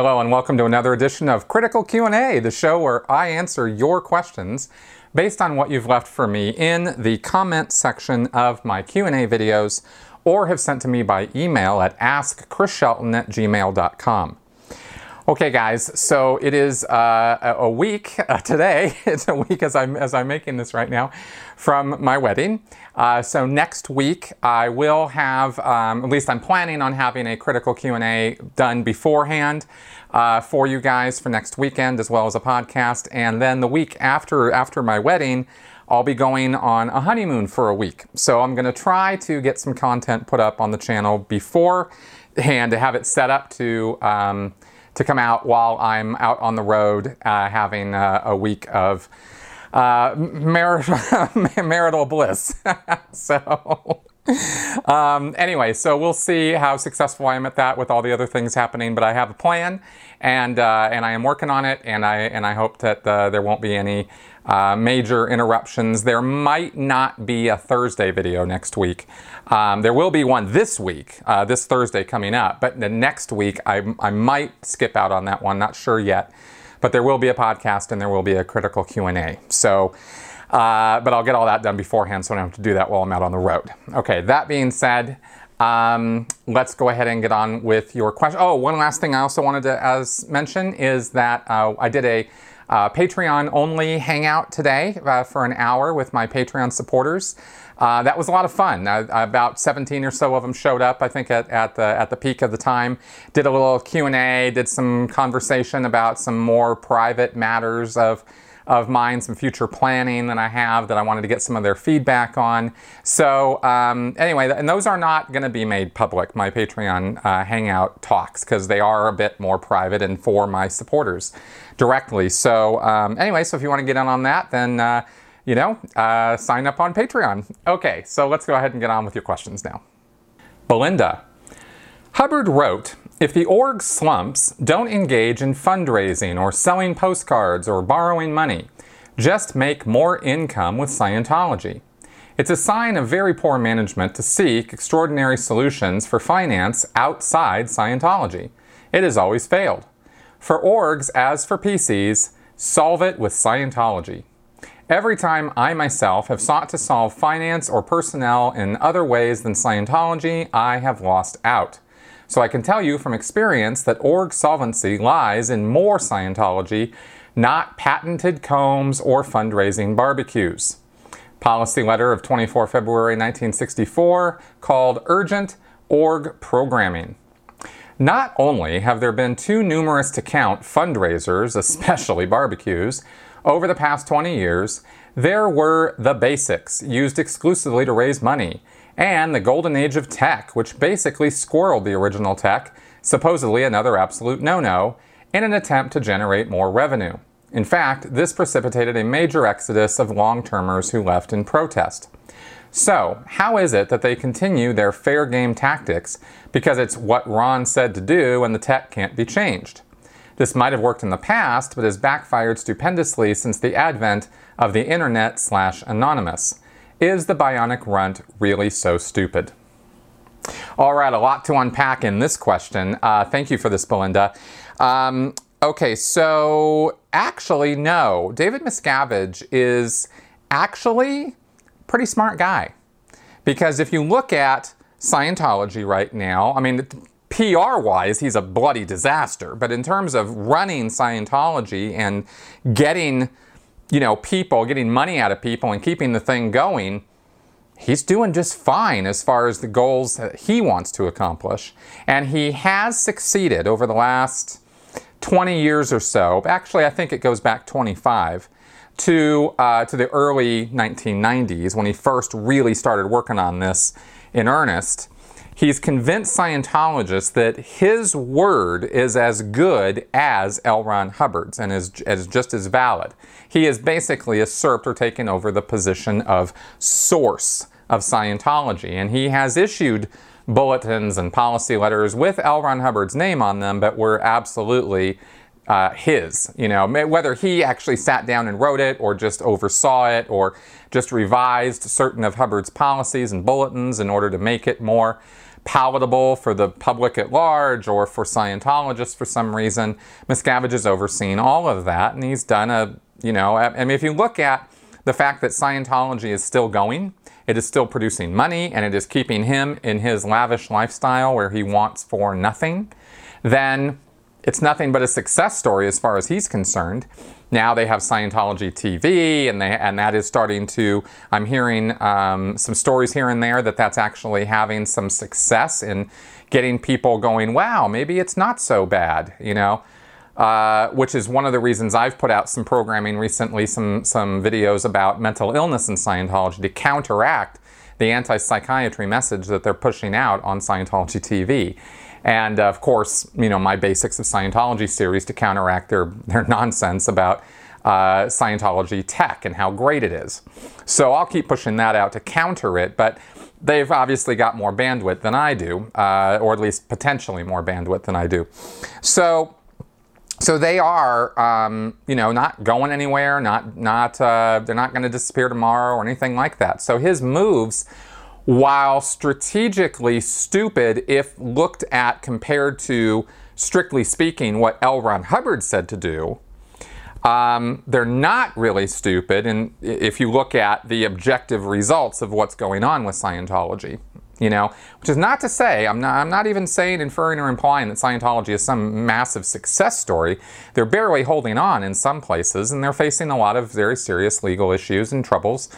Hello and welcome to another edition of Critical Q&A, the show where I answer your questions based on what you've left for me in the comment section of my Q&A videos or have sent to me by email at askchrisshelton at gmail.com. Okay, guys, so it is uh, a week uh, today. It's a week as I'm as I'm making this right now from my wedding. Uh, so next week I will have, um, at least I'm planning on having a critical Q and A done beforehand uh, for you guys for next weekend, as well as a podcast. And then the week after after my wedding. I'll be going on a honeymoon for a week. So I'm going to try to get some content put up on the channel beforehand to have it set up to um, to come out while I'm out on the road uh, having a week of uh, mar- marital bliss. so. Um, anyway, so we'll see how successful I am at that with all the other things happening. But I have a plan, and uh, and I am working on it, and I and I hope that uh, there won't be any uh, major interruptions. There might not be a Thursday video next week. Um, there will be one this week, uh, this Thursday coming up, but the next week I, I might skip out on that one. Not sure yet, but there will be a podcast and there will be a critical Q and A. So. Uh, but I'll get all that done beforehand so I don't have to do that while I'm out on the road. Okay, that being said, um, let's go ahead and get on with your question. Oh, one last thing I also wanted to as mention is that uh, I did a uh, Patreon only hangout today uh, for an hour with my Patreon supporters. Uh, that was a lot of fun. Uh, about 17 or so of them showed up. I think at, at the at the peak of the time, did a little Q and A, did some conversation about some more private matters of of mine, some future planning that I have that I wanted to get some of their feedback on. So, um, anyway, and those are not going to be made public, my Patreon uh, Hangout talks, because they are a bit more private and for my supporters directly. So, um, anyway, so if you want to get in on that, then. You know, uh, sign up on Patreon. Okay, so let's go ahead and get on with your questions now. Belinda. Hubbard wrote if the org slumps, don't engage in fundraising or selling postcards or borrowing money. Just make more income with Scientology. It's a sign of very poor management to seek extraordinary solutions for finance outside Scientology. It has always failed. For orgs, as for PCs, solve it with Scientology. Every time I myself have sought to solve finance or personnel in other ways than Scientology, I have lost out. So I can tell you from experience that org solvency lies in more Scientology, not patented combs or fundraising barbecues. Policy letter of 24 February 1964 called Urgent Org Programming. Not only have there been too numerous to count fundraisers, especially barbecues, over the past 20 years, there were the basics used exclusively to raise money and the golden age of tech, which basically squirreled the original tech, supposedly another absolute no no, in an attempt to generate more revenue. In fact, this precipitated a major exodus of long termers who left in protest. So, how is it that they continue their fair game tactics because it's what Ron said to do and the tech can't be changed? This might have worked in the past, but has backfired stupendously since the advent of the internet slash anonymous. Is the bionic runt really so stupid? All right, a lot to unpack in this question. Uh, thank you for this, Belinda. Um, okay, so actually, no. David Miscavige is actually pretty smart guy. Because if you look at Scientology right now, I mean, PR wise, he's a bloody disaster. But in terms of running Scientology and getting you know, people, getting money out of people and keeping the thing going, he's doing just fine as far as the goals that he wants to accomplish. And he has succeeded over the last 20 years or so. Actually, I think it goes back 25 to, uh, to the early 1990s when he first really started working on this in earnest. He's convinced Scientologists that his word is as good as L. Ron Hubbard's and is, is just as valid. He has basically usurped or taken over the position of source of Scientology, and he has issued bulletins and policy letters with L. Ron Hubbard's name on them, but were absolutely uh, his. You know, whether he actually sat down and wrote it, or just oversaw it, or just revised certain of Hubbard's policies and bulletins in order to make it more palatable for the public at large or for Scientologists for some reason. Miscavige has overseen all of that, and he's done a, you know, I mean, if you look at the fact that Scientology is still going, it is still producing money, and it is keeping him in his lavish lifestyle where he wants for nothing, then it's nothing but a success story as far as he's concerned. Now they have Scientology TV, and they and that is starting to. I'm hearing um, some stories here and there that that's actually having some success in getting people going. Wow, maybe it's not so bad, you know. Uh, which is one of the reasons I've put out some programming recently, some some videos about mental illness in Scientology to counteract the anti-psychiatry message that they're pushing out on Scientology TV and uh, of course, you know, my Basics of Scientology series to counteract their, their nonsense about uh, Scientology tech and how great it is. So I'll keep pushing that out to counter it, but they've obviously got more bandwidth than I do, uh, or at least potentially more bandwidth than I do. So, so they are, um, you know, not going anywhere. Not, not, uh, they're not going to disappear tomorrow or anything like that. So his moves while strategically stupid if looked at compared to, strictly speaking, what L. Ron Hubbard said to do. Um, they're not really stupid, and if you look at the objective results of what's going on with Scientology, you know, which is not to say I'm not I'm not even saying, inferring, or implying that Scientology is some massive success story. They're barely holding on in some places, and they're facing a lot of very serious legal issues and troubles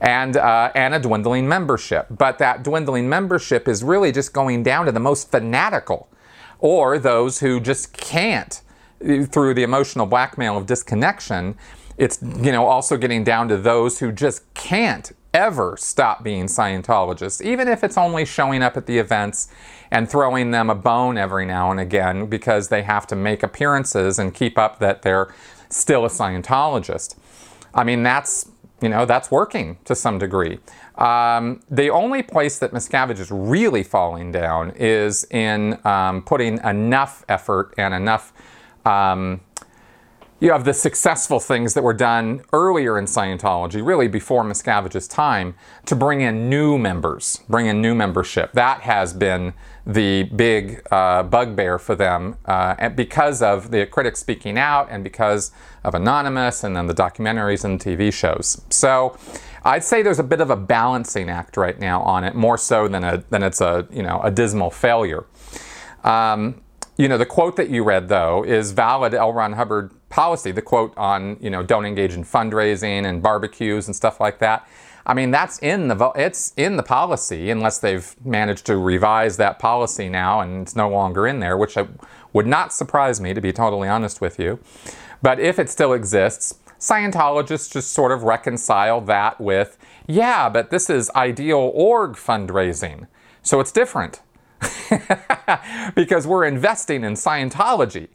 and, uh, and a dwindling membership. But that dwindling membership is really just going down to the most fanatical or those who just can't through the emotional blackmail of disconnection. It's you know also getting down to those who just can't ever stop being Scientologists, even if it's only showing up at the events and throwing them a bone every now and again because they have to make appearances and keep up that they're still a Scientologist. I mean, that's you know, that's working to some degree. Um, the only place that Miscavige is really falling down is in um, putting enough effort and enough um, you have the successful things that were done earlier in Scientology, really before Miscavige's time, to bring in new members, bring in new membership. That has been the big uh, bugbear for them uh, because of the critics speaking out and because of Anonymous and then the documentaries and TV shows. So I'd say there's a bit of a balancing act right now on it, more so than, a, than it's a, you know, a dismal failure. Um, you know, the quote that you read, though, is valid L. Ron Hubbard policy. The quote on, you know, don't engage in fundraising and barbecues and stuff like that. I mean, that's in the it's in the policy, unless they've managed to revise that policy now and it's no longer in there, which would not surprise me to be totally honest with you. But if it still exists, Scientologists just sort of reconcile that with, yeah, but this is ideal org fundraising, so it's different because we're investing in Scientology.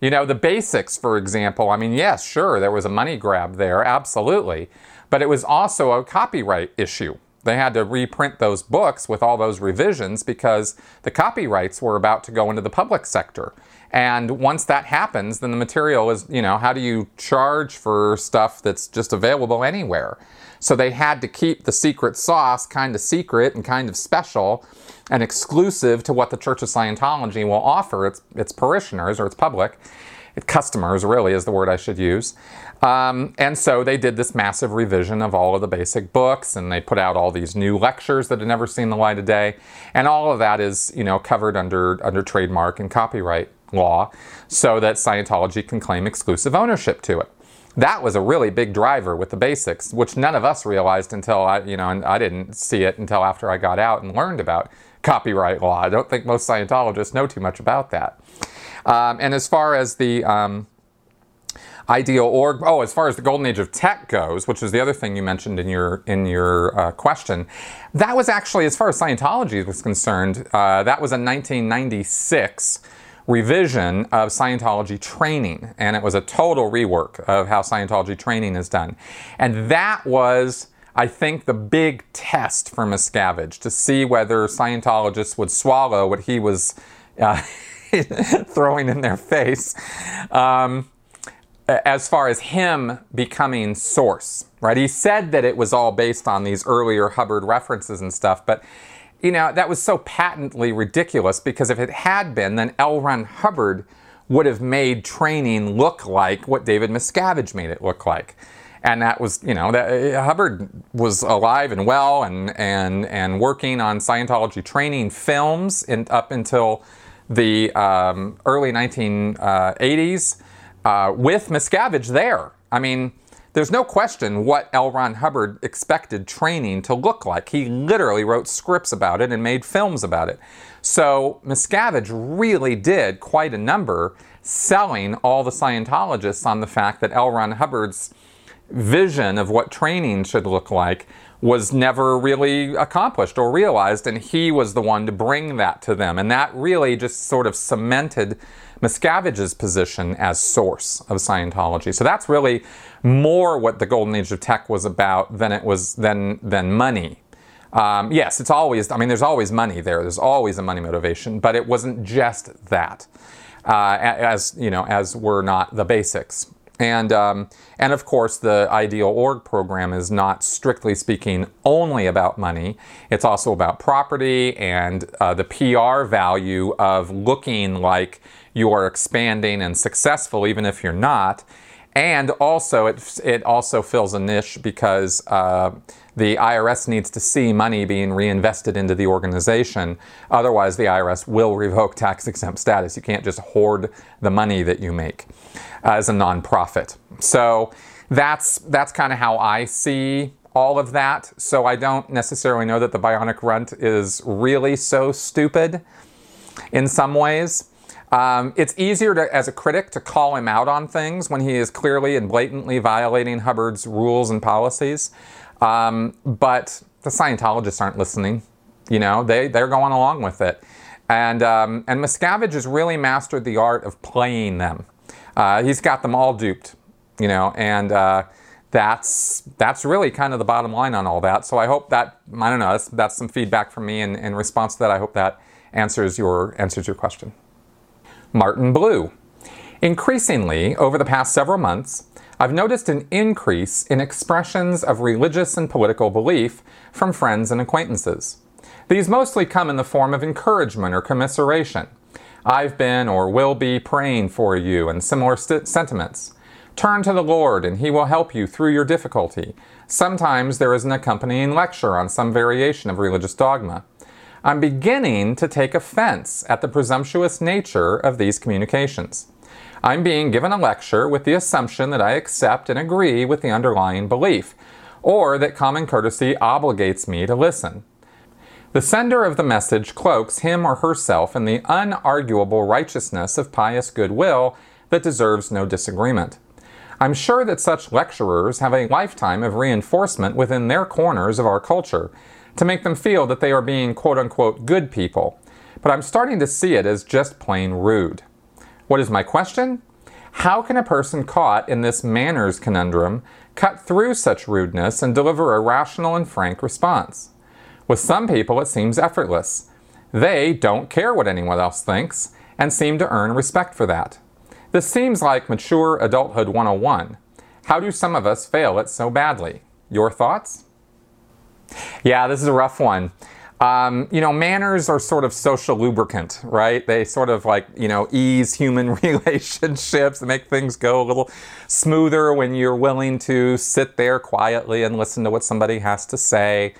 You know, the basics, for example, I mean, yes, sure, there was a money grab there, absolutely. But it was also a copyright issue. They had to reprint those books with all those revisions because the copyrights were about to go into the public sector. And once that happens, then the material is, you know, how do you charge for stuff that's just available anywhere? So they had to keep the secret sauce kind of secret and kind of special and exclusive to what the Church of Scientology will offer its, its parishioners or its public customers really is the word I should use. Um, and so they did this massive revision of all of the basic books, and they put out all these new lectures that had never seen the light of day, and all of that is you know covered under under trademark and copyright law, so that Scientology can claim exclusive ownership to it. That was a really big driver with the basics, which none of us realized until I you know and I didn't see it until after I got out and learned about copyright law. I don't think most Scientologists know too much about that. Um, and as far as the um, ideal org, oh, as far as the golden age of tech goes, which is the other thing you mentioned in your in your uh, question, that was actually, as far as Scientology was concerned, uh, that was in 1996 revision of Scientology training, and it was a total rework of how Scientology training is done, and that was. I think the big test for Miscavige to see whether Scientologists would swallow what he was uh, throwing in their face. Um, as far as him becoming source, right? He said that it was all based on these earlier Hubbard references and stuff, but you know, that was so patently ridiculous because if it had been, then L. Ron Hubbard would have made training look like what David Miscavige made it look like. And that was, you know, that uh, Hubbard was alive and well and, and, and working on Scientology training films in, up until the um, early 1980s uh, with Miscavige there. I mean, there's no question what L. Ron Hubbard expected training to look like. He literally wrote scripts about it and made films about it. So Miscavige really did quite a number selling all the Scientologists on the fact that L. Ron Hubbard's vision of what training should look like was never really accomplished or realized, and he was the one to bring that to them. And that really just sort of cemented Miscavige's position as source of Scientology. So that's really more what the golden age of tech was about than it was than than money. Um, yes, it's always. I mean, there's always money there. There's always a money motivation, but it wasn't just that. Uh, as you know, as were not the basics. And, um, and of course, the Ideal Org program is not strictly speaking only about money. It's also about property and uh, the PR value of looking like you are expanding and successful, even if you're not. And also, it, it also fills a niche because uh, the IRS needs to see money being reinvested into the organization. Otherwise, the IRS will revoke tax exempt status. You can't just hoard the money that you make as a nonprofit. So that's, that's kind of how I see all of that. So I don't necessarily know that the bionic runt is really so stupid in some ways. Um, it's easier to, as a critic to call him out on things when he is clearly and blatantly violating Hubbard's rules and policies. Um, but the Scientologists aren't listening. You know, they, they're going along with it. And, um, and Miscavige has really mastered the art of playing them. Uh, he's got them all duped, you know, and uh, that's, that's really kind of the bottom line on all that. So I hope that, I don't know, that's, that's some feedback from me. And in response to that, I hope that answers your, answers your question. Martin Blue. Increasingly, over the past several months, I've noticed an increase in expressions of religious and political belief from friends and acquaintances. These mostly come in the form of encouragement or commiseration. I've been or will be praying for you, and similar st- sentiments. Turn to the Lord, and He will help you through your difficulty. Sometimes there is an accompanying lecture on some variation of religious dogma. I'm beginning to take offense at the presumptuous nature of these communications. I'm being given a lecture with the assumption that I accept and agree with the underlying belief, or that common courtesy obligates me to listen. The sender of the message cloaks him or herself in the unarguable righteousness of pious goodwill that deserves no disagreement. I'm sure that such lecturers have a lifetime of reinforcement within their corners of our culture to make them feel that they are being quote unquote good people, but I'm starting to see it as just plain rude. What is my question? How can a person caught in this manners conundrum cut through such rudeness and deliver a rational and frank response? With some people, it seems effortless. They don't care what anyone else thinks and seem to earn respect for that. This seems like mature adulthood 101. How do some of us fail it so badly? Your thoughts? Yeah, this is a rough one. Um, you know, manners are sort of social lubricant, right? They sort of like, you know, ease human relationships and make things go a little smoother when you're willing to sit there quietly and listen to what somebody has to say.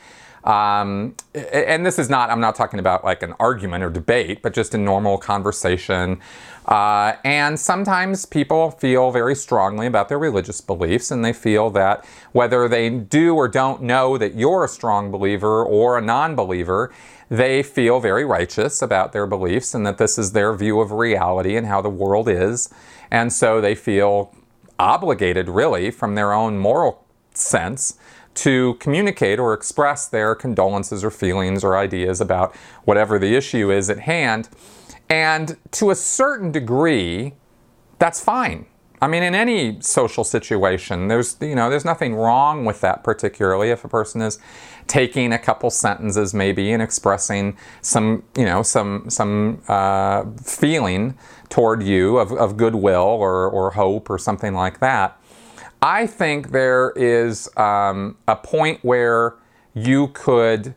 Um, and this is not, I'm not talking about like an argument or debate, but just a normal conversation. Uh, and sometimes people feel very strongly about their religious beliefs, and they feel that whether they do or don't know that you're a strong believer or a non believer, they feel very righteous about their beliefs and that this is their view of reality and how the world is. And so they feel obligated, really, from their own moral sense, to communicate or express their condolences or feelings or ideas about whatever the issue is at hand. And to a certain degree, that's fine. I mean, in any social situation, there's you know there's nothing wrong with that particularly if a person is taking a couple sentences maybe and expressing some you know some some uh, feeling toward you of, of goodwill or, or hope or something like that. I think there is um, a point where you could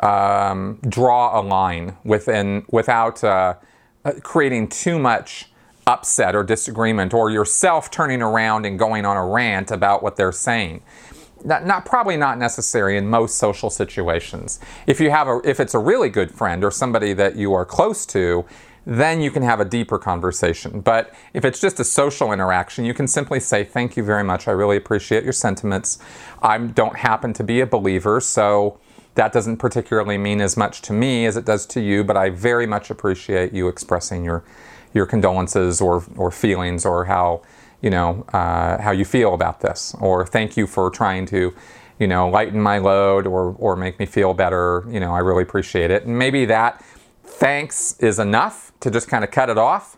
um, draw a line within without uh, creating too much upset or disagreement or yourself turning around and going on a rant about what they're saying. Not, not, probably not necessary in most social situations. If you have a if it's a really good friend or somebody that you are close to, then you can have a deeper conversation. But if it's just a social interaction, you can simply say, Thank you very much. I really appreciate your sentiments. I don't happen to be a believer, so that doesn't particularly mean as much to me as it does to you, but I very much appreciate you expressing your, your condolences or, or feelings or how, you know, uh, how you feel about this. Or thank you for trying to, you know, lighten my load or, or make me feel better. You know, I really appreciate it. And maybe that thanks is enough to just kind of cut it off.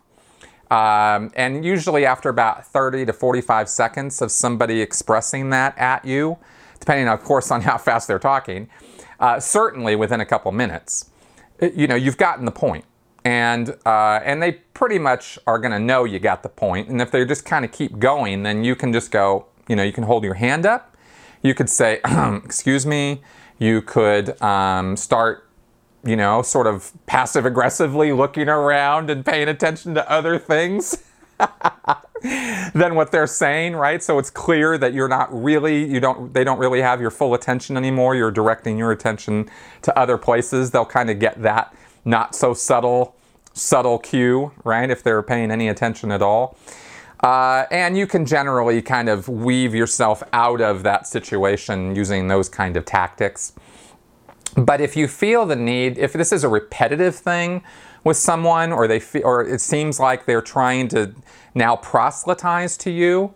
Um, and usually after about 30 to 45 seconds of somebody expressing that at you, depending, of course, on how fast they're talking, uh, certainly within a couple minutes, you know, you've gotten the point. And, uh, and they pretty much are going to know you got the point. And if they just kind of keep going, then you can just go, you know, you can hold your hand up. You could say, excuse me. You could um, start, you know, sort of passive aggressively looking around and paying attention to other things. than what they're saying, right? So it's clear that you're not really, you don't, they don't really have your full attention anymore. You're directing your attention to other places. They'll kind of get that not so subtle, subtle cue, right? If they're paying any attention at all. Uh, and you can generally kind of weave yourself out of that situation using those kind of tactics. But if you feel the need, if this is a repetitive thing with someone, or they feel, or it seems like they're trying to now proselytize to you,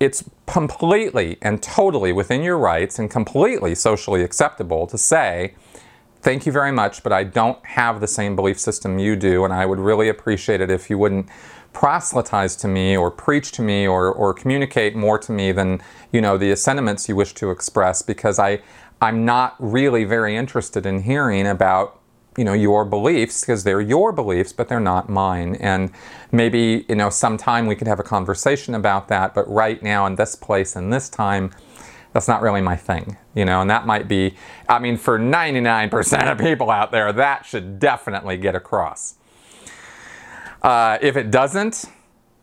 it's completely and totally within your rights and completely socially acceptable to say, Thank you very much, but I don't have the same belief system you do, and I would really appreciate it if you wouldn't proselytize to me or preach to me or, or communicate more to me than you know the sentiments you wish to express because I, I'm not really very interested in hearing about you know your beliefs because they're your beliefs but they're not mine. And maybe you know sometime we could have a conversation about that but right now in this place and this time that's not really my thing you know and that might be i mean for 99% of people out there that should definitely get across. Uh, if it doesn't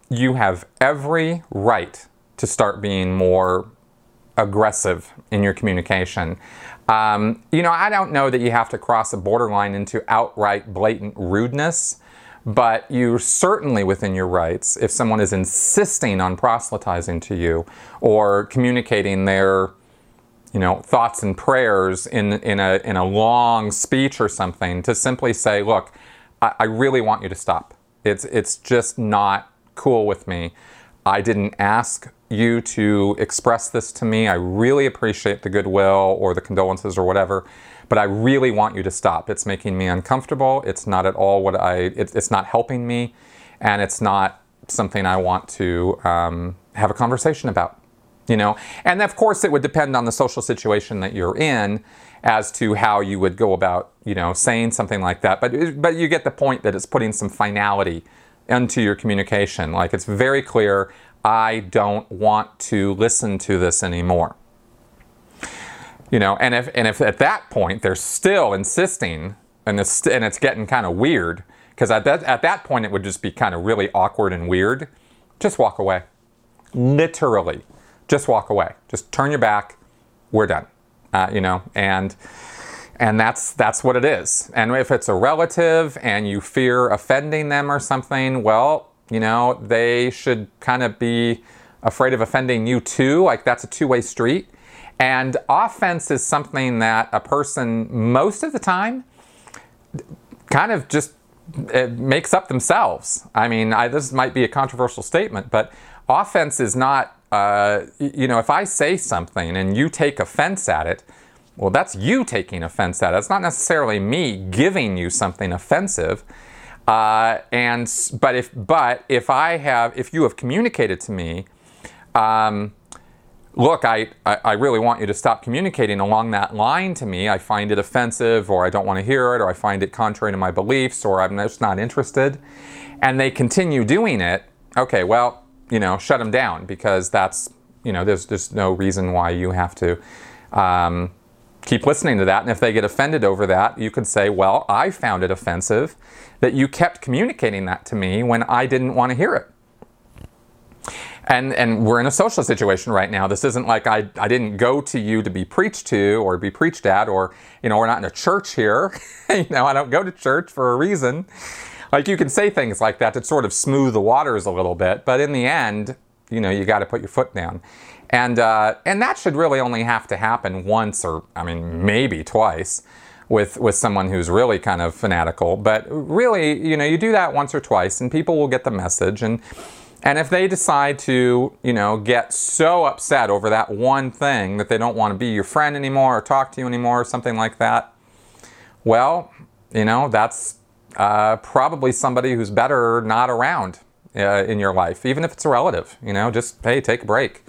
you have every right to start being more aggressive in your communication um, you know, I don't know that you have to cross a borderline into outright blatant rudeness, but you're certainly within your rights if someone is insisting on proselytizing to you or communicating their you know, thoughts and prayers in, in, a, in a long speech or something to simply say, look, I, I really want you to stop. It's, it's just not cool with me. I didn't ask you to express this to me. I really appreciate the goodwill or the condolences or whatever, but I really want you to stop. It's making me uncomfortable. It's not at all what I, it, it's not helping me, and it's not something I want to um, have a conversation about. You know, and of course, it would depend on the social situation that you're in as to how you would go about, you know, saying something like that. But but you get the point that it's putting some finality into your communication. Like it's very clear I don't want to listen to this anymore. You know, and if and if at that point they're still insisting, and it's and it's getting kind of weird, because at that at that point it would just be kind of really awkward and weird. Just walk away, literally, just walk away. Just turn your back. We're done. Uh, you know, and and that's that's what it is. And if it's a relative and you fear offending them or something, well, you know, they should kind of be afraid of offending you too. Like that's a two way street. And offense is something that a person, most of the time, kind of just makes up themselves. I mean, I, this might be a controversial statement, but offense is not, uh, you know, if I say something and you take offense at it, well, that's you taking offense at it. It's not necessarily me giving you something offensive. Uh, and but if but if I have if you have communicated to me, um, look, I, I, I really want you to stop communicating along that line to me. I find it offensive, or I don't want to hear it, or I find it contrary to my beliefs, or I'm just not interested, and they continue doing it. Okay, well, you know, shut them down because that's you know there's just no reason why you have to. Um, keep listening to that. And if they get offended over that, you could say, well, I found it offensive that you kept communicating that to me when I didn't want to hear it. And, and we're in a social situation right now. This isn't like I, I didn't go to you to be preached to or be preached at, or, you know, we're not in a church here. you know, I don't go to church for a reason. Like you can say things like that to sort of smooth the waters a little bit, but in the end, you know, you got to put your foot down. And, uh, and that should really only have to happen once or, I mean, maybe twice with, with someone who's really kind of fanatical. But really, you know, you do that once or twice and people will get the message. And, and if they decide to, you know, get so upset over that one thing that they don't want to be your friend anymore or talk to you anymore or something like that, well, you know, that's uh, probably somebody who's better not around uh, in your life, even if it's a relative. You know, just, hey, take a break.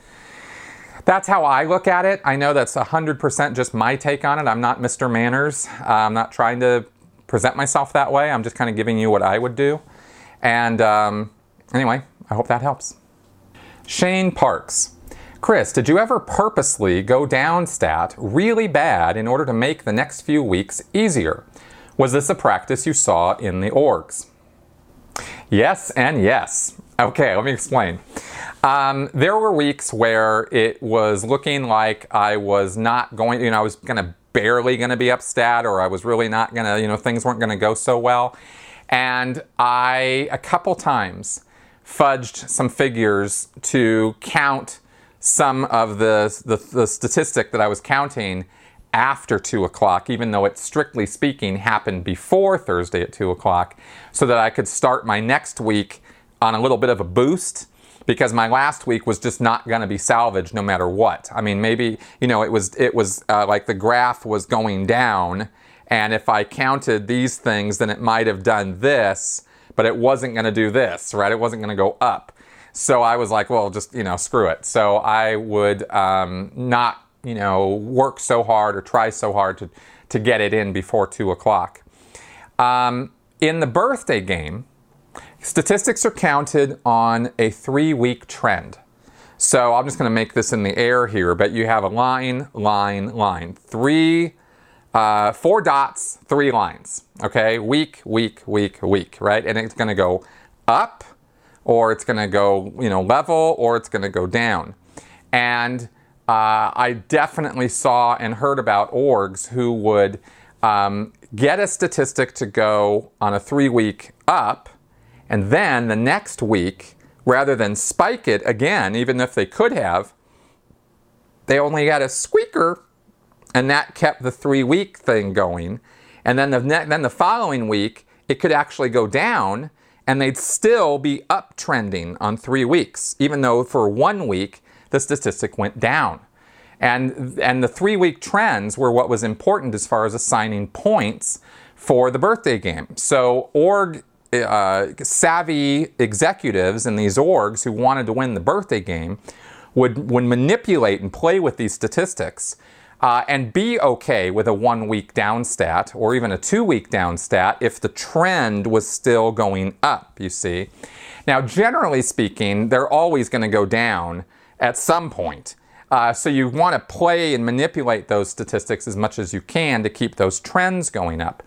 That's how I look at it. I know that's 100% just my take on it. I'm not Mr. Manners. Uh, I'm not trying to present myself that way. I'm just kind of giving you what I would do. And um, anyway, I hope that helps. Shane Parks. Chris, did you ever purposely go down stat really bad in order to make the next few weeks easier? Was this a practice you saw in the orgs? Yes and yes. Okay, let me explain. Um, there were weeks where it was looking like I was not going, you know, I was going to barely going to be up stat or I was really not going to, you know, things weren't going to go so well. And I, a couple times, fudged some figures to count some of the, the, the statistic that I was counting after 2 o'clock, even though it strictly speaking happened before Thursday at 2 o'clock, so that I could start my next week on a little bit of a boost because my last week was just not going to be salvaged no matter what. I mean, maybe you know it was it was uh, like the graph was going down, and if I counted these things, then it might have done this, but it wasn't going to do this, right? It wasn't going to go up. So I was like, well, just you know, screw it. So I would um, not you know work so hard or try so hard to to get it in before two o'clock. Um, in the birthday game, Statistics are counted on a three week trend. So I'm just going to make this in the air here, but you have a line, line, line. Three, uh, four dots, three lines. Okay, week, week, week, week, right? And it's going to go up, or it's going to go, you know, level, or it's going to go down. And uh, I definitely saw and heard about orgs who would um, get a statistic to go on a three week up and then the next week, rather than spike it again, even if they could have, they only got a squeaker, and that kept the three week thing going. And then the, then the following week, it could actually go down, and they'd still be uptrending on three weeks, even though for one week the statistic went down. And, and the three week trends were what was important as far as assigning points for the birthday game. So org uh, savvy executives in these orgs who wanted to win the birthday game would, would manipulate and play with these statistics uh, and be okay with a one week down stat or even a two week down stat if the trend was still going up, you see. Now, generally speaking, they're always going to go down at some point. Uh, so you want to play and manipulate those statistics as much as you can to keep those trends going up.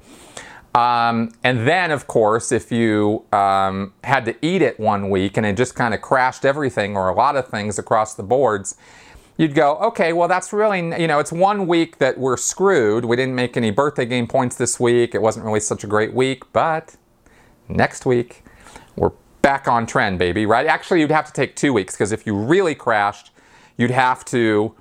Um, and then, of course, if you um, had to eat it one week and it just kind of crashed everything or a lot of things across the boards, you'd go, okay, well, that's really, you know, it's one week that we're screwed. We didn't make any birthday game points this week. It wasn't really such a great week, but next week we're back on trend, baby, right? Actually, you'd have to take two weeks because if you really crashed, you'd have to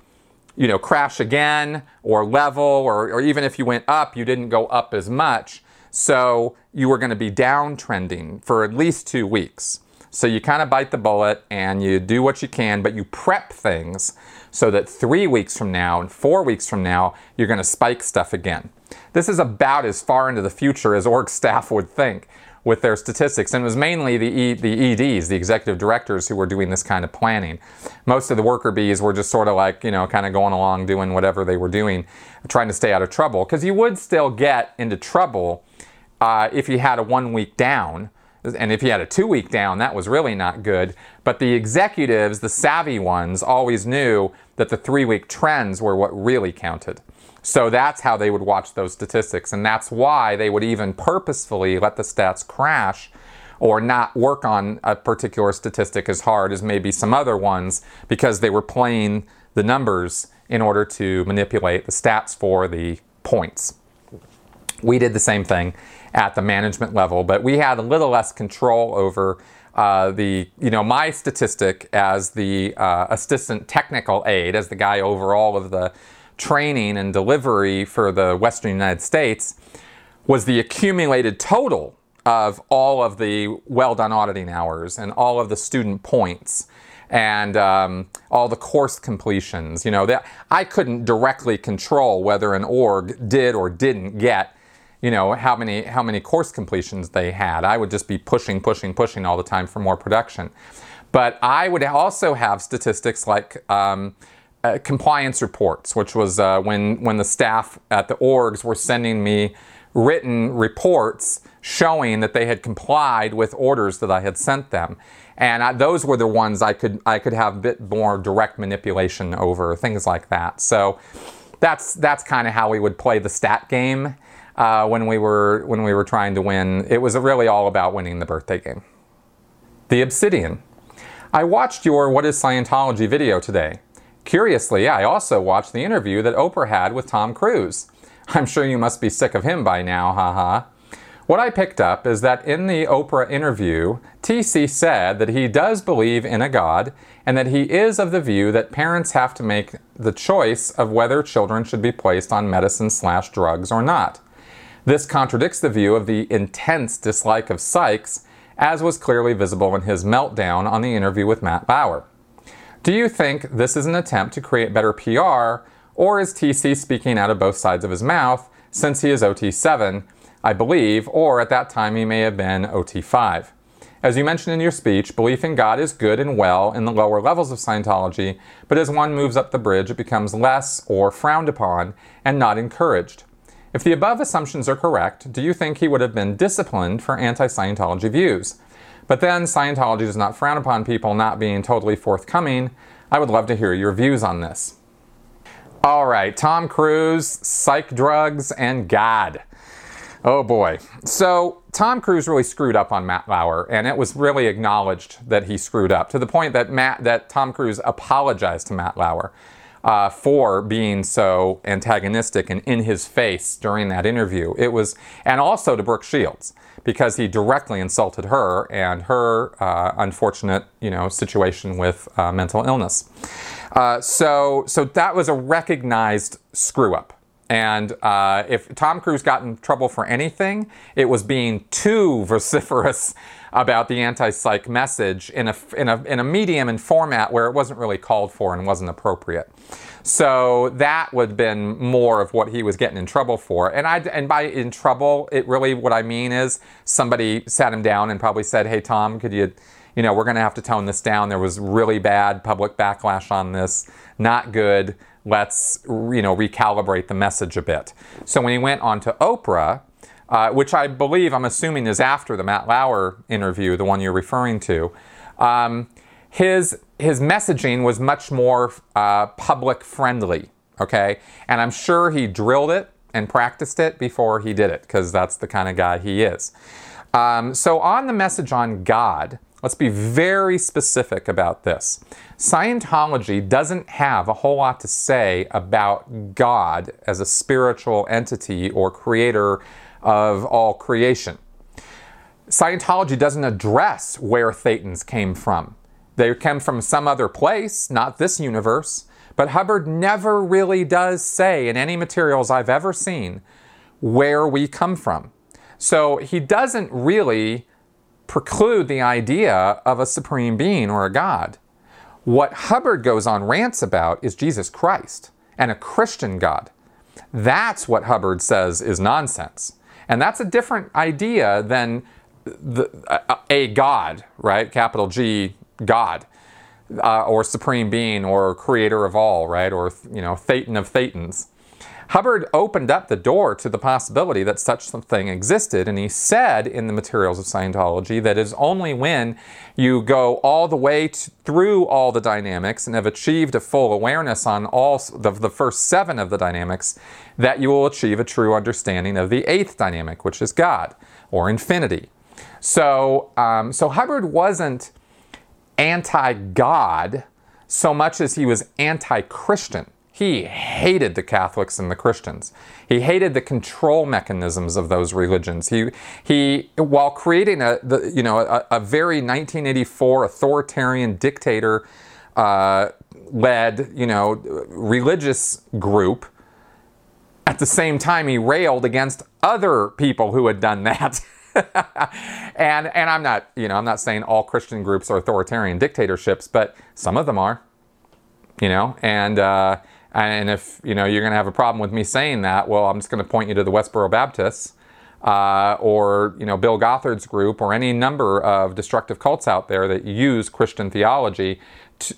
you know, crash again or level, or, or even if you went up, you didn't go up as much. So you were going to be downtrending for at least two weeks. So you kind of bite the bullet and you do what you can, but you prep things so that three weeks from now and four weeks from now, you're going to spike stuff again. This is about as far into the future as org staff would think with their statistics. And it was mainly the, e, the EDs, the executive directors, who were doing this kind of planning. Most of the worker bees were just sort of like, you know, kind of going along doing whatever they were doing, trying to stay out of trouble. Because you would still get into trouble uh, if you had a one week down. And if you had a two week down, that was really not good. But the executives, the savvy ones, always knew that the three week trends were what really counted. So that's how they would watch those statistics. And that's why they would even purposefully let the stats crash or not work on a particular statistic as hard as maybe some other ones because they were playing the numbers in order to manipulate the stats for the points. We did the same thing at the management level, but we had a little less control over uh, the, you know, my statistic as the uh, assistant technical aide, as the guy over all of the training and delivery for the Western United States, was the accumulated total of all of the well done auditing hours and all of the student points and um, all the course completions. You know, that I couldn't directly control whether an org did or didn't get, you know, how many how many course completions they had. I would just be pushing, pushing, pushing all the time for more production. But I would also have statistics like. Um, uh, compliance reports, which was uh, when when the staff at the orgs were sending me written reports showing that they had complied with orders that I had sent them. And I, those were the ones I could I could have a bit more direct manipulation over things like that. So that's that's kind of how we would play the stat game uh, when we were when we were trying to win. It was really all about winning the birthday game. The Obsidian. I watched your What is Scientology video today. Curiously, I also watched the interview that Oprah had with Tom Cruise. I'm sure you must be sick of him by now, haha. What I picked up is that in the Oprah interview, TC said that he does believe in a God and that he is of the view that parents have to make the choice of whether children should be placed on medicine slash drugs or not. This contradicts the view of the intense dislike of psychs, as was clearly visible in his meltdown on the interview with Matt Lauer. Do you think this is an attempt to create better PR, or is TC speaking out of both sides of his mouth since he is OT7? I believe, or at that time he may have been OT5. As you mentioned in your speech, belief in God is good and well in the lower levels of Scientology, but as one moves up the bridge, it becomes less or frowned upon and not encouraged. If the above assumptions are correct, do you think he would have been disciplined for anti Scientology views? But then Scientology does not frown upon people not being totally forthcoming. I would love to hear your views on this. All right, Tom Cruise, psych drugs, and God. Oh boy. So Tom Cruise really screwed up on Matt Lauer, and it was really acknowledged that he screwed up to the point that Matt that Tom Cruise apologized to Matt Lauer uh, for being so antagonistic and in his face during that interview. It was, and also to Brooke Shields because he directly insulted her and her uh, unfortunate, you know, situation with uh, mental illness. Uh, so, so that was a recognized screw up. And uh, if Tom Cruise got in trouble for anything, it was being too vociferous about the anti-psych message in a, in, a, in a medium and format where it wasn't really called for and wasn't appropriate. So that would have been more of what he was getting in trouble for. And I and by in trouble, it really what I mean is somebody sat him down and probably said, "Hey Tom, could you, you know, we're going to have to tone this down. There was really bad public backlash on this. Not good." Let's you know recalibrate the message a bit. So when he went on to Oprah, uh, which I believe I'm assuming is after the Matt Lauer interview, the one you're referring to, um, his his messaging was much more uh, public friendly. Okay, and I'm sure he drilled it and practiced it before he did it because that's the kind of guy he is. Um, so on the message on God. Let's be very specific about this. Scientology doesn't have a whole lot to say about God as a spiritual entity or creator of all creation. Scientology doesn't address where Thetans came from. They came from some other place, not this universe. But Hubbard never really does say in any materials I've ever seen where we come from. So he doesn't really preclude the idea of a supreme being or a God. What Hubbard goes on rants about is Jesus Christ and a Christian God. That's what Hubbard says is nonsense. And that's a different idea than the, a, a God, right? Capital G, God. Uh, or supreme being or creator of all, right? Or, you know, Thetan of Thetans. Hubbard opened up the door to the possibility that such something existed, and he said in the materials of Scientology that it is only when you go all the way to, through all the dynamics and have achieved a full awareness on all the, the first seven of the dynamics that you will achieve a true understanding of the eighth dynamic, which is God or infinity. So, um, so Hubbard wasn't anti-God so much as he was anti-Christian. He hated the Catholics and the Christians. He hated the control mechanisms of those religions. He, he while creating a, the, you know, a, a very 1984 authoritarian dictator uh, led, you know, religious group, at the same time he railed against other people who had done that. and and I'm not, you know, I'm not saying all Christian groups are authoritarian dictatorships, but some of them are. You know, and uh, and if you know you're going to have a problem with me saying that, well, I'm just going to point you to the Westboro Baptists uh, or you know Bill Gothard's group or any number of destructive cults out there that use Christian theology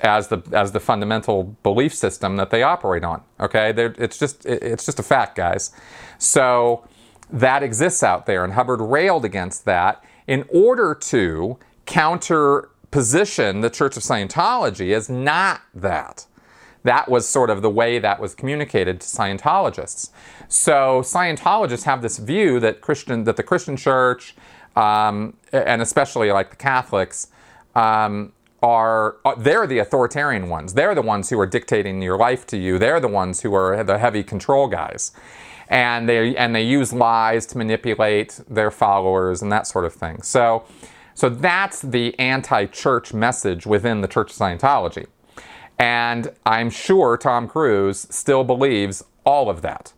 as the as the fundamental belief system that they operate on. Okay, They're, it's just it's just a fact, guys. So that exists out there, and Hubbard railed against that in order to counter position the Church of Scientology as not that that was sort of the way that was communicated to Scientologists. So Scientologists have this view that Christian, that the Christian Church, um, and especially like the Catholics, um, are uh, they're the authoritarian ones. They're the ones who are dictating your life to you. They're the ones who are the heavy control guys, and they and they use lies to manipulate their followers and that sort of thing. So, so that's the anti-church message within the Church of Scientology. And I'm sure Tom Cruise still believes all of that.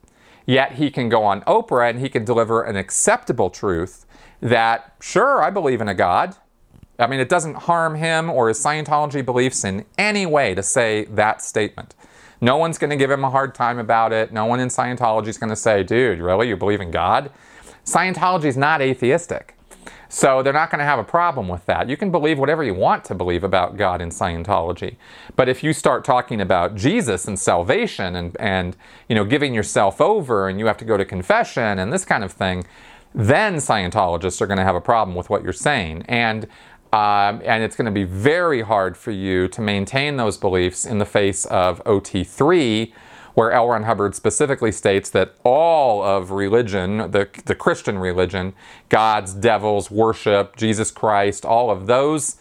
Yet he can go on Oprah and he can deliver an acceptable truth that, sure, I believe in a God. I mean, it doesn't harm him or his Scientology beliefs in any way to say that statement. No one's going to give him a hard time about it. No one in Scientology is going to say, dude, really? You believe in God? Scientology is not atheistic. So they're not going to have a problem with that. You can believe whatever you want to believe about God in Scientology. But if you start talking about Jesus and salvation and, and you know, giving yourself over and you have to go to confession and this kind of thing, then Scientologists are going to have a problem with what you're saying. And um, and it's going to be very hard for you to maintain those beliefs in the face of OT3, where L. Ron Hubbard specifically states that all of religion, the, the Christian religion, gods, devils, worship, Jesus Christ, all of those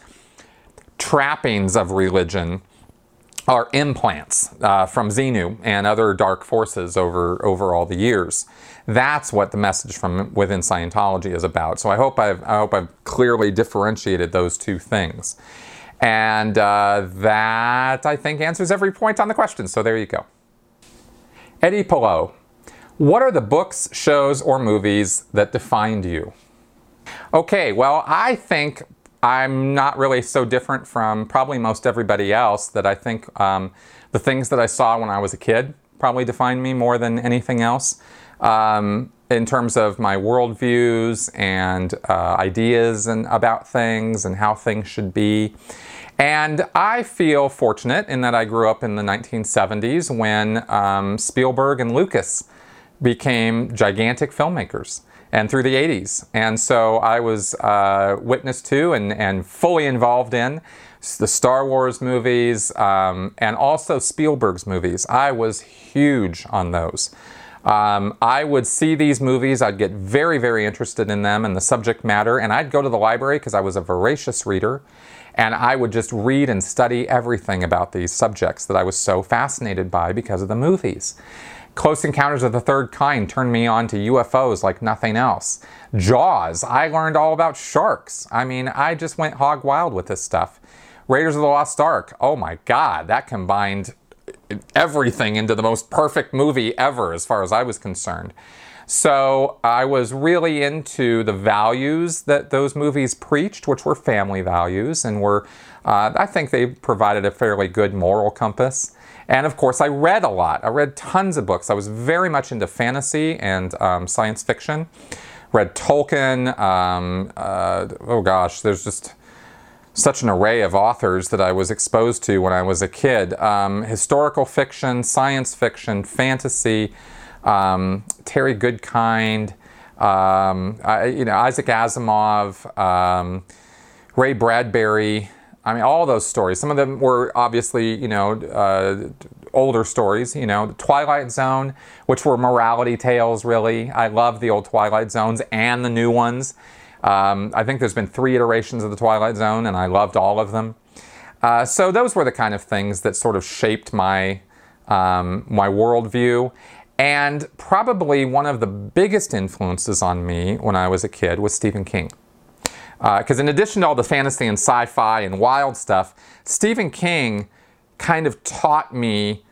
trappings of religion are implants uh, from Xenu and other dark forces over, over all the years. That's what the message from within Scientology is about. So I hope I've, I hope I've clearly differentiated those two things. And uh, that, I think, answers every point on the question. So there you go. Eddie Pillow, what are the books, shows, or movies that defined you? Okay, well, I think I'm not really so different from probably most everybody else that I think um, the things that I saw when I was a kid probably defined me more than anything else. Um, in terms of my worldviews and uh, ideas and about things and how things should be. And I feel fortunate in that I grew up in the 1970s when um, Spielberg and Lucas became gigantic filmmakers and through the 80s. And so I was uh, witness to and, and fully involved in the Star Wars movies um, and also Spielberg's movies. I was huge on those. Um, I would see these movies, I'd get very, very interested in them and the subject matter, and I'd go to the library because I was a voracious reader, and I would just read and study everything about these subjects that I was so fascinated by because of the movies. Close Encounters of the Third Kind turned me on to UFOs like nothing else. Jaws, I learned all about sharks. I mean, I just went hog wild with this stuff. Raiders of the Lost Ark, oh my god, that combined everything into the most perfect movie ever, as far as I was concerned. So I was really into the values that those movies preached, which were family values, and were, uh, I think they provided a fairly good moral compass. And of course, I read a lot. I read tons of books. I was very much into fantasy and um, science fiction. Read Tolkien. Um, uh, oh gosh, there's just such an array of authors that I was exposed to when I was a kid um, historical fiction, science fiction, fantasy, um, Terry Goodkind, um, I, you know, Isaac Asimov, um, Ray Bradbury. I mean, all those stories. Some of them were obviously, you know, uh, older stories. You know, the Twilight Zone, which were morality tales. Really, I love the old Twilight Zones and the new ones. Um, I think there's been three iterations of the Twilight Zone, and I loved all of them. Uh, so those were the kind of things that sort of shaped my um, my worldview. And probably one of the biggest influences on me when I was a kid was Stephen King. Because uh, in addition to all the fantasy and sci fi and wild stuff, Stephen King kind of taught me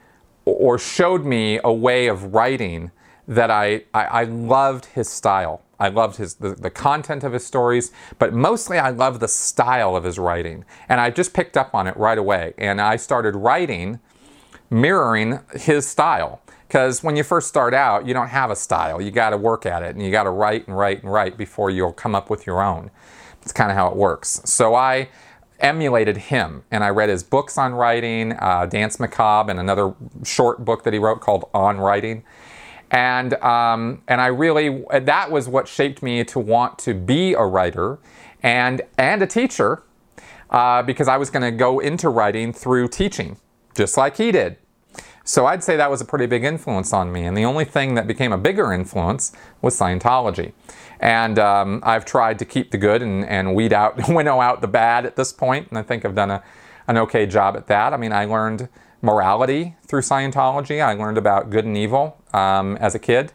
or showed me a way of writing that I, I, I loved his style. I loved his the, the, content of his stories, but mostly I loved the style of his writing. And I just picked up on it right away. And I started writing mirroring his style. Because when you first start out, you don't have a style. You got to work at it and you got to write and write and write before you'll come up with your own. It's kind of how it works. So I emulated him and I read his books on writing, uh, Danse Macabre, and another short book that he wrote called On Writing. And, um, and I really, that was what shaped me to want to be a writer and, and a teacher uh, because I was going to go into writing through teaching, just like he did. So I'd say that was a pretty big influence on me. And the only thing that became a bigger influence was Scientology. And um, I've tried to keep the good and, and weed out, winnow out the bad at this point, and I think I've done a, an okay job at that. I mean, I learned morality through Scientology. I learned about good and evil um, as a kid.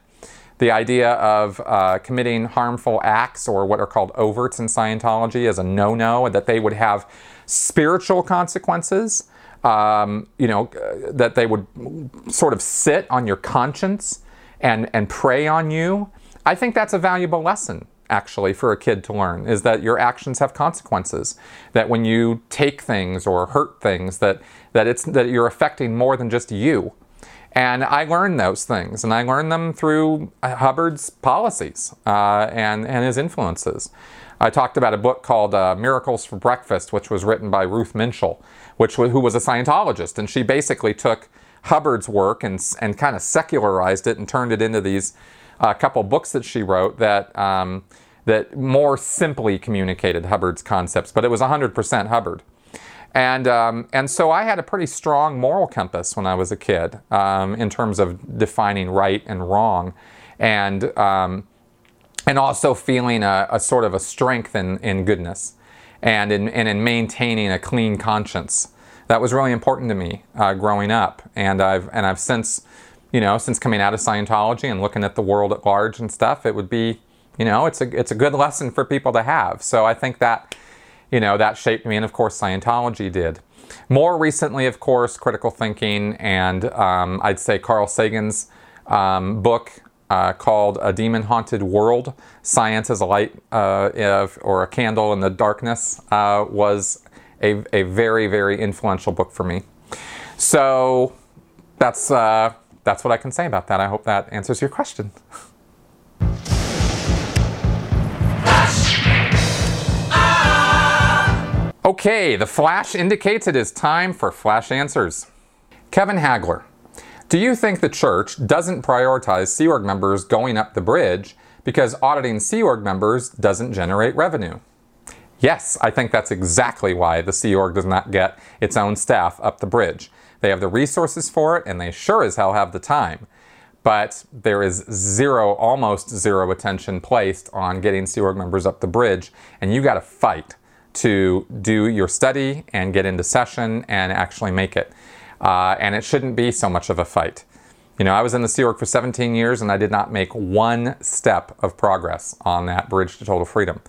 The idea of uh, committing harmful acts or what are called overts in Scientology as a no no, and that they would have spiritual consequences um, you know, that they would sort of sit on your conscience and, and prey on you. I think that's a valuable lesson actually for a kid to learn is that your actions have consequences that when you take things or hurt things that that it's that you're affecting more than just you and I learned those things and I learned them through Hubbard's policies uh, and and his influences I talked about a book called uh, Miracles for Breakfast which was written by Ruth Minshull which who was a Scientologist, and she basically took Hubbard's work and and kind of secularized it and turned it into these uh, couple books that she wrote that. Um, that more simply communicated Hubbard's concepts, but it was 100% Hubbard. And, um, and so I had a pretty strong moral compass when I was a kid um, in terms of defining right and wrong. And, um, and also feeling a, a, sort of a strength in, in goodness and in, and in maintaining a clean conscience. That was really important to me uh, growing up, and I've and I've since, you know, since coming out of Scientology and looking at the world at large and stuff, it would be, you know, it's a it's a good lesson for people to have. So I think that, you know, that shaped me, and of course Scientology did. More recently, of course, critical thinking, and um, I'd say Carl Sagan's um, book uh, called A Demon Haunted World Science as a Light uh, if, or a Candle in the Darkness uh, was a, a very, very influential book for me. So that's, uh, that's what I can say about that. I hope that answers your question. Okay, the flash indicates it is time for flash answers. Kevin Hagler. Do you think the church doesn't prioritize Sea Org members going up the bridge because auditing Sea Org members doesn't generate revenue? Yes, I think that's exactly why the Sea Org does not get its own staff up the bridge. They have the resources for it and they sure as hell have the time. But there is zero, almost zero attention placed on getting Sea Org members up the bridge, and you gotta fight to do your study and get into session and actually make it uh, and it shouldn't be so much of a fight. You know, I was in the Sea Org for 17 years and I did not make one step of progress on that bridge to total freedom.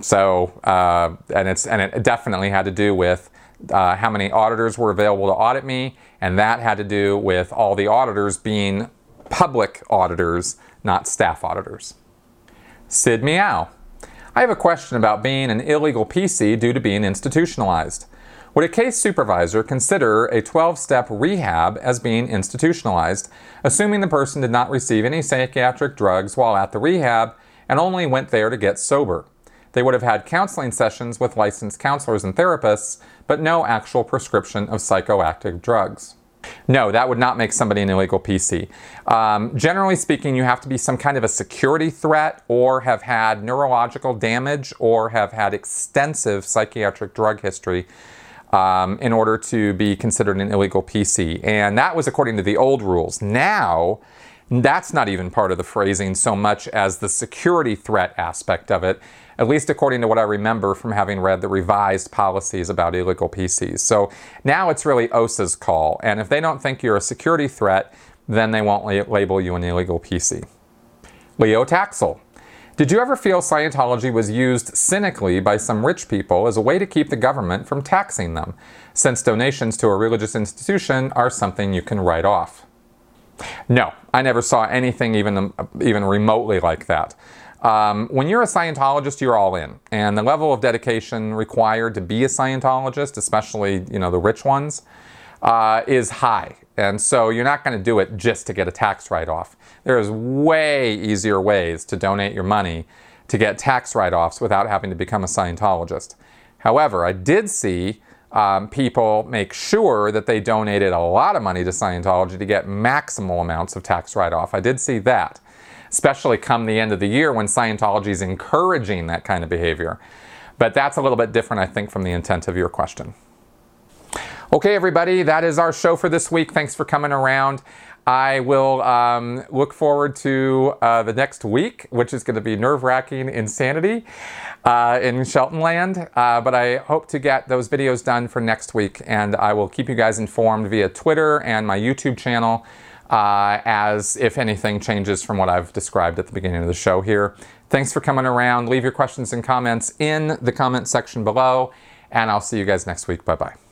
So, uh, and it's and it definitely had to do with uh, how many auditors were available to audit me, and that had to do with all the auditors being public auditors, not staff auditors. Sid Meow. I have a question about being an illegal PC due to being institutionalized. Would a case supervisor consider a 12 step rehab as being institutionalized, assuming the person did not receive any psychiatric drugs while at the rehab and only went there to get sober? They would have had counseling sessions with licensed counselors and therapists, but no actual prescription of psychoactive drugs. No, that would not make somebody an illegal PC. Um, generally speaking, you have to be some kind of a security threat or have had neurological damage or have had extensive psychiatric drug history um, in order to be considered an illegal PC. And that was according to the old rules. Now, that's not even part of the phrasing so much as the security threat aspect of it, at least according to what I remember from having read the revised policies about illegal PCs. So now it's really OSA's call, and if they don't think you're a security threat, then they won't la- label you an illegal PC. Leo Taxel. Did you ever feel Scientology was used cynically by some rich people as a way to keep the government from taxing them, since donations to a religious institution are something you can write off? No, I never saw anything even, even remotely like that. Um, when you're a Scientologist, you're all in, and the level of dedication required to be a Scientologist, especially you know the rich ones, uh, is high. And so you're not going to do it just to get a tax write-off. There's way easier ways to donate your money to get tax write-offs without having to become a Scientologist. However, I did see um, people make sure that they donated a lot of money to Scientology to get maximal amounts of tax write off. I did see that, especially come the end of the year when Scientology is encouraging that kind of behavior. But that's a little bit different, I think, from the intent of your question. Okay, everybody, that is our show for this week. Thanks for coming around. I will um, look forward to uh, the next week, which is going to be nerve wracking insanity uh, in Sheltonland. Uh, but I hope to get those videos done for next week, and I will keep you guys informed via Twitter and my YouTube channel uh, as if anything changes from what I've described at the beginning of the show here. Thanks for coming around. Leave your questions and comments in the comment section below, and I'll see you guys next week. Bye bye.